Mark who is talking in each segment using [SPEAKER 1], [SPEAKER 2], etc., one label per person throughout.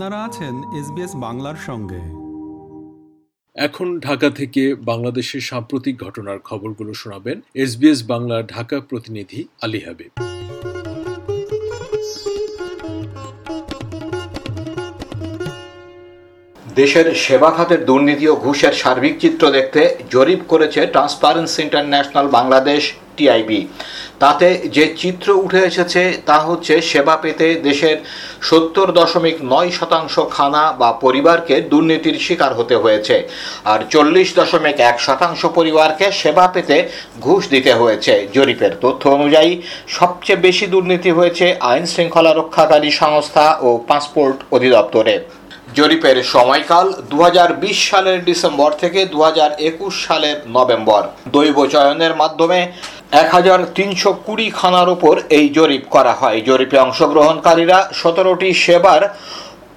[SPEAKER 1] আপনারা আছেন এসবিএস বাংলার সঙ্গে।
[SPEAKER 2] এখন ঢাকা থেকে বাংলাদেশের সাম্প্রতিক ঘটনার খবরগুলো শোনাবেন এসবিএস বাংলা ঢাকা প্রতিনিধি আলী হাবিব।
[SPEAKER 3] দেশের সেবা খাতের দুর্নীতি ও ঘুষের সার্বিক চিত্র দেখতে জরিপ করেছে ট্রান্সপারেন্সি ইন্টারন্যাশনাল বাংলাদেশ। টিআইবি। তাতে যে চিত্র উঠে এসেছে তা হচ্ছে সেবা পেতে দেশের সত্তর দশমিক নয় শতাংশ খানা বা পরিবারকে দুর্নীতির শিকার হতে হয়েছে আর চল্লিশ দশমিক এক শতাংশ পরিবারকে সেবা পেতে ঘুষ দিতে হয়েছে। জরিপের তথ্য অনুযায়ী, সবচেয়ে বেশি দুর্নীতি হয়েছে আইন শৃঙ্খলা রক্ষাকারী সংস্থা ও পাসপোর্ট অধিদপ্তরে। জরিপের সময়কাল দু হাজার বিশ সালের ডিসেম্বর থেকে দু হাজার একুশ সালের নভেম্বর। দৈব চয়নের মাধ্যমে এক হাজার তিনশো কুড়ি খানার ওপর এই জরিপ করা হয়। জরিপে অংশগ্রহণকারীরা সতেরোটি সেবার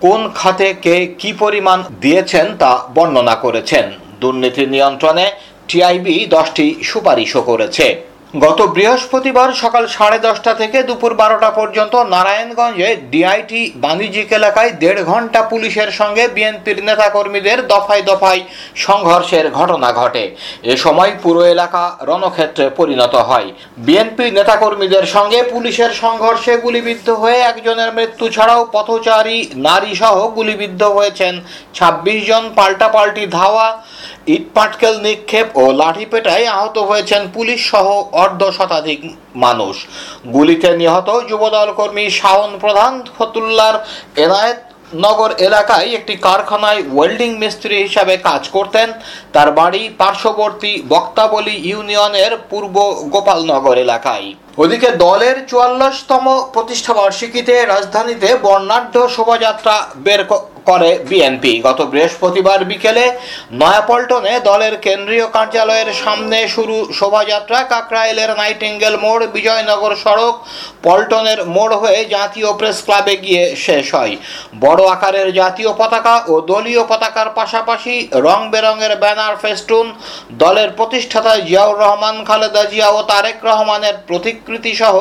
[SPEAKER 3] কোন খাতে কে কি পরিমাণ দিয়েছেন তা বর্ণনা করেছেন। দুর্নীতি নিয়ন্ত্রণে টিআইবি দশটি সুপারিশও করেছে। গত বৃহস্পতিবার সকাল সাড়ে দশটা থেকে দুপুর বারোটা পর্যন্ত নারায়ণগঞ্জে ডিআইটি বাণিজ্যিক এলাকায় দেড় ঘণ্টা পুলিশের সঙ্গে বিএনপির নেতাকর্মীদের দফায় দফায় সংঘর্ষের ঘটনা ঘটে। এ সময় পুরো এলাকা রণক্ষেত্রে পরিণত হয়। বিএনপি নেতাকর্মীদের সঙ্গে পুলিশের সংঘর্ষে গুলিবিদ্ধ হয়ে একজনের মৃত্যু ছাড়াও পথচারী নারী সহ গুলিবিদ্ধ হয়েছেন ছাব্বিশ জন, পাল্টাপাল্টি ধাওয়া ইট পাটকেল নিক্ষেপ ও লাঠি পেটায় আহত হয়েছেন পুলিশ সহ অর্ধ শতাধিক মানুষ। গুলিতে নিহত যুবদল কর্মী শাওন প্রধান ফতুল্লার এনায়েত নগর এলাকায় একটি কারখানায় ওয়েল্ডিং মিস্ত্রি হিসাবে কাজ করতেন। তার বাড়ি পার্শ্ববর্তী বক্তাবলী ইউনিয়নের পূর্ব গোপালনগর এলাকায়। ওদিকে দলের চুয়াল্লিশতম প্রতিষ্ঠা বার্ষিকীতে রাজধানীতে বর্ণাঢ্য শোভাযাত্রা বের করে বিএনপি। গত বৃহস্পতিবার বিকেলে নয়াপল্টনে দলের কেন্দ্রীয় কার্যালয়ের সামনে শুরু শোভাযাত্রা, কাকরাইলের নাইটিঙ্গেল মোড়, বিজয়নগর সড়ক, পল্টনের মোড় হয়ে জাতীয় প্রেস ক্লাবে গিয়ে শেষ হয়। বড় আকারের জাতীয় পতাকা ও দলীয় পতাকার পাশাপাশি রং বেরঙের ব্যানার ফেস্টুন, দলের প্রতিষ্ঠাতা জিয়াউর রহমান, খালেদা জিয়া ও তারেক রহমানের প্রতিকৃতি সহ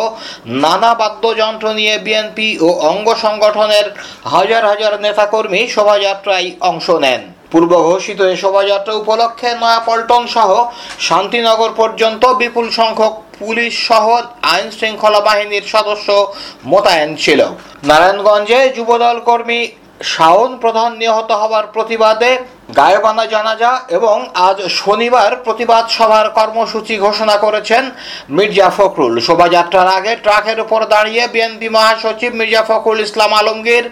[SPEAKER 3] নানা বাদ্যযন্ত্র নিয়ে বিএনপি ও অঙ্গ সংগঠনের হাজার হাজার নেতাকর্মী শোভাযাত্রায় অংশ নেন। পূর্ব ঘোষিত এ শোভাযাত্রা উপলক্ষে নয়াপল্টন সহ শান্তিনগর পর্যন্ত বিপুল সংখ্যক পুলিশ সহ আইন শৃঙ্খলা বাহিনীর সদস্য মোতায়েন ছিল। নারায়ণগঞ্জে যুবদল কর্মী শাওন প্রধান নিহত হওয়ার প্রতিবাদে গায়েবানা জানাজা এবং আজ শনিবার প্রতিবাদ সভার কর্মসূচি ঘোষণা করেছেন মির্জা ফখরুল। শোভাযাত্রার আগে ট্রাকের উপর দাঁড়িয়ে বিএনপি মহাসচিব মির্জা ফখরুল ইসলাম আলমগীর,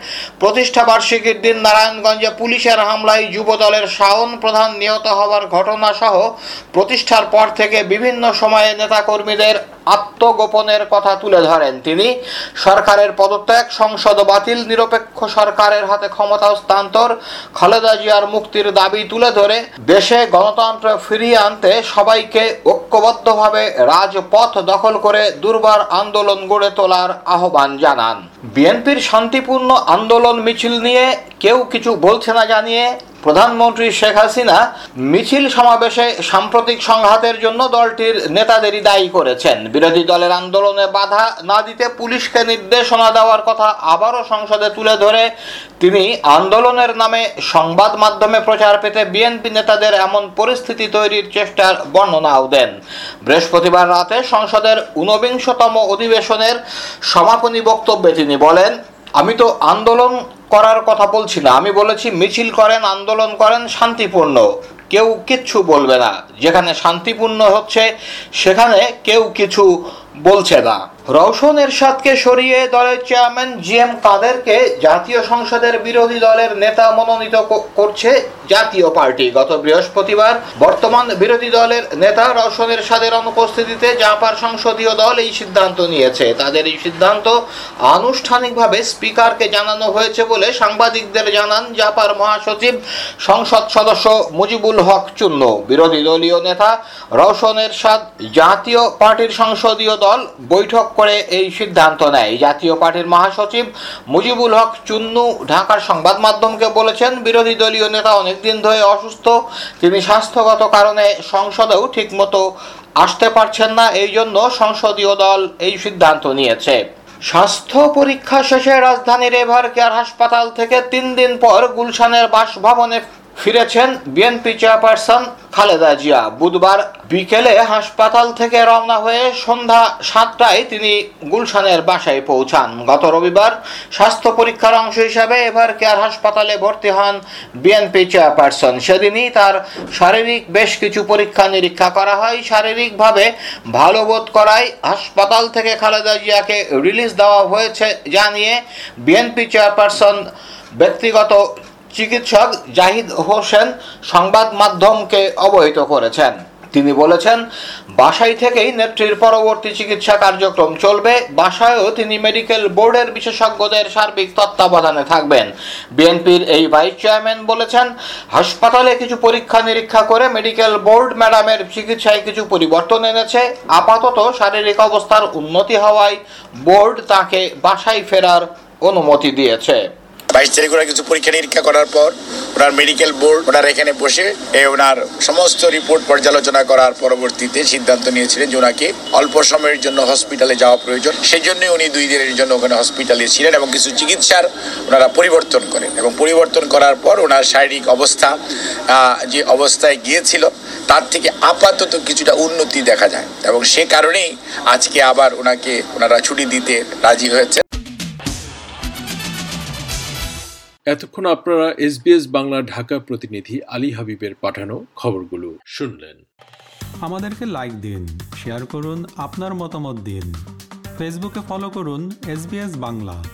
[SPEAKER 3] প্রতিষ্ঠা বার্ষিকীর দিন নারায়ণগঞ্জে পুলিশের হামলায় যুবদলের শাওন প্রধান নিহত হওয়ার ঘটনা সহ প্রতিষ্ঠার পর থেকে বিভিন্ন সময়ে নেতাকর্মীদের আত্মগোপনের কথা তুলে ধরেন তিনি। সরকারের পদত্যাগ, সংসদ বাতিল, নিরপেক্ষ সরকারের হাতে ক্ষমতা হস্তান্তর, খালেদা জিয়ার মুক্তির দাবি তুলে ধরে দেশে গণতন্ত্র ফিরিয়ে আনতে সবাইকে ঐক্যবদ্ধভাবে রাজপথ দখল করে দুর্বার আন্দোলন গড়ে তোলার আহ্বান জানান। বিএনপির শান্তিপূর্ণ আন্দোলন মিছিল নিয়ে কেউ কিছু বলছে না জানিয়ে প্রধানমন্ত্রী শেখ হাসিনা মিছিল সমাবেশে সাম্প্রতিক সংঘাতের জন্য দলটির নেতাদেরই দায়ী করেছেন। বিরোধী দলের আন্দোলনে বাধা না দিতে পুলিশকে নির্দেশনা দেওয়ার কথা আবারও সংসদে তুলে ধরে তিনি আন্দোলনের নামে সংবাদ মাধ্যমে প্রচার পেতে বিএনপি নেতাদের এমন পরিস্থিতি তৈরির চেষ্টার বর্ণনাও দেন। বৃহস্পতিবার রাতে সংসদের ঊনবিংশতম অধিবেশনের সমাপনী বক্তব্যে তিনি বলেন, আমি তো আন্দোলন করার কথা বলছি না। আমি বলেছি, মিছিল করেন, আন্দোলন করেন, শান্তিপূর্ণ। কেউ কিচ্ছু বলবে না। যেখানে শান্তিপূর্ণ হচ্ছে, সেখানে কেউ কিছু বলছে না। রওশন এরশাদকে সরিয়ে দলের চেয়ারম্যান জি এম কাদেরকে জাতীয় সংসদের বিরোধী দলের নেতা মনোনীত করছে জাতীয় পার্টি। গত বৃহস্পতিবার বর্তমান বিরোধী দলের নেতা রওশন এরশাদের অনুপস্থিতিতে জাপার সংসদীয় দল এই সিদ্ধান্ত নিয়েছে। তাদের এই সিদ্ধান্ত আনুষ্ঠানিকভাবে স্পিকারকে জানানো হয়েছে বলে সাংবাদিকদের জানান জাপার মহাসচিব সংসদ সদস্য মুজিবুল হক চুন্ন। বিরোধী দলীয় নেতা রওশন এরশাদ জাতীয় পার্টির সংসদীয় দল বৈঠক করে এই সিদ্ধান্ত নেয়। জাতীয় পার্টির মহাসচিব মুজিবুল হক চুন্নু ঢাকার সংবাদ মাধ্যমকে বলেছেন, বিরোধী দলীয় নেতা অনেকদিন ধরে অসুস্থ, তিনি স্বাস্থ্যগত কারণে সংসদেও ঠিকমতো আসতে পারছেন না, এই জন্য সংসদীয় দল এই সিদ্ধান্ত নিয়েছে। স্বাস্থ্য পরীক্ষা শেষে রাজধানীর এভার কেয়ার হাসপাতাল থেকে তিন দিন পর গুলশানের বাসভবনে ফিরেছেন বিএনপি চেয়ারপারসন খালেদা জিয়া। বুধবার বিকেলে হাসপাতাল থেকে রওনা হয়ে সন্ধ্যা সাতটায় তিনি গুলশানের বাসায় পৌঁছান। গত রবিবার স্বাস্থ্য পরীক্ষার অংশ হিসাবে এভার কেয়ার হাসপাতালে ভর্তি হন বিএনপি চেয়ারপারসন সেদিনই তার শারীরিক বেশ কিছু পরীক্ষা নিরীক্ষা করা হয়। শারীরিকভাবে ভালো বোধ করায় হাসপাতাল থেকে খালেদা জিয়াকে রিলিজ দেওয়া হয়েছে জানিয়ে বিএনপি চেয়ারপারসন ব্যক্তিগত চিকিৎসক জাহিদ হোসেন সংবাদ মাধ্যমকে অবহিত করেছেন। তিনি বলেছেন, বাসায় থেকেই নেত্রীর পরবর্তী চিকিৎসা কার্যক্রম চলবে। বাসায়ও তিনি মেডিকেল বোর্ডের বিশেষজ্ঞদের সার্বিক তত্ত্বাবধানে থাকবেন। বিএনপির এই ভাইস চেয়ারম্যান বলেছেন, হাসপাতালে কিছু পরীক্ষা নিরীক্ষা করে মেডিকেল বোর্ড ম্যাডামের চিকিৎসায় কিছু পরিবর্তন এনেছে। আপাতত শারীরিক অবস্থার উন্নতি হওয়ায় বোর্ড তাকে বাসায় ফেরার অনুমতি দিয়েছে।
[SPEAKER 4] বাইশ তারিখ ওরা কিছু পরীক্ষা নিরীক্ষা করার পর ওনার মেডিকেল বোর্ড ওনার এখানে বসে ওনার সমস্ত রিপোর্ট পর্যালোচনা করার পরবর্তীতে সিদ্ধান্ত নিয়েছিলেন যে ওনাকে অল্প সময়ের জন্য হসপিটালে যাওয়া প্রয়োজন। সেই জন্যই উনি দুই দিনের জন্য ওখানে হসপিটালে ছিলেন এবং কিছু চিকিৎসার ওনারা পরিবর্তন করেন এবং পরিবর্তন করার পর ওনার শারীরিক অবস্থা যে অবস্থায় গিয়েছিল, তার থেকে আপাতত কিছুটা উন্নতি দেখা যায় এবং সে কারণেই আজকে আবার ওনাকে ওনারা ছুটি দিতে রাজি হয়েছে।
[SPEAKER 2] এতক্ষণ আপনারা এসবিএস বাংলা ঢাকা প্রতিনিধি আলী হাবিবের পাঠানো খবরগুলো শুনলেন।
[SPEAKER 1] আমাদেরকে লাইক দিন শেয়ার করুন, আপনার মতামত দিন। ফেসবুকে ফলো করুন এস বাংলা।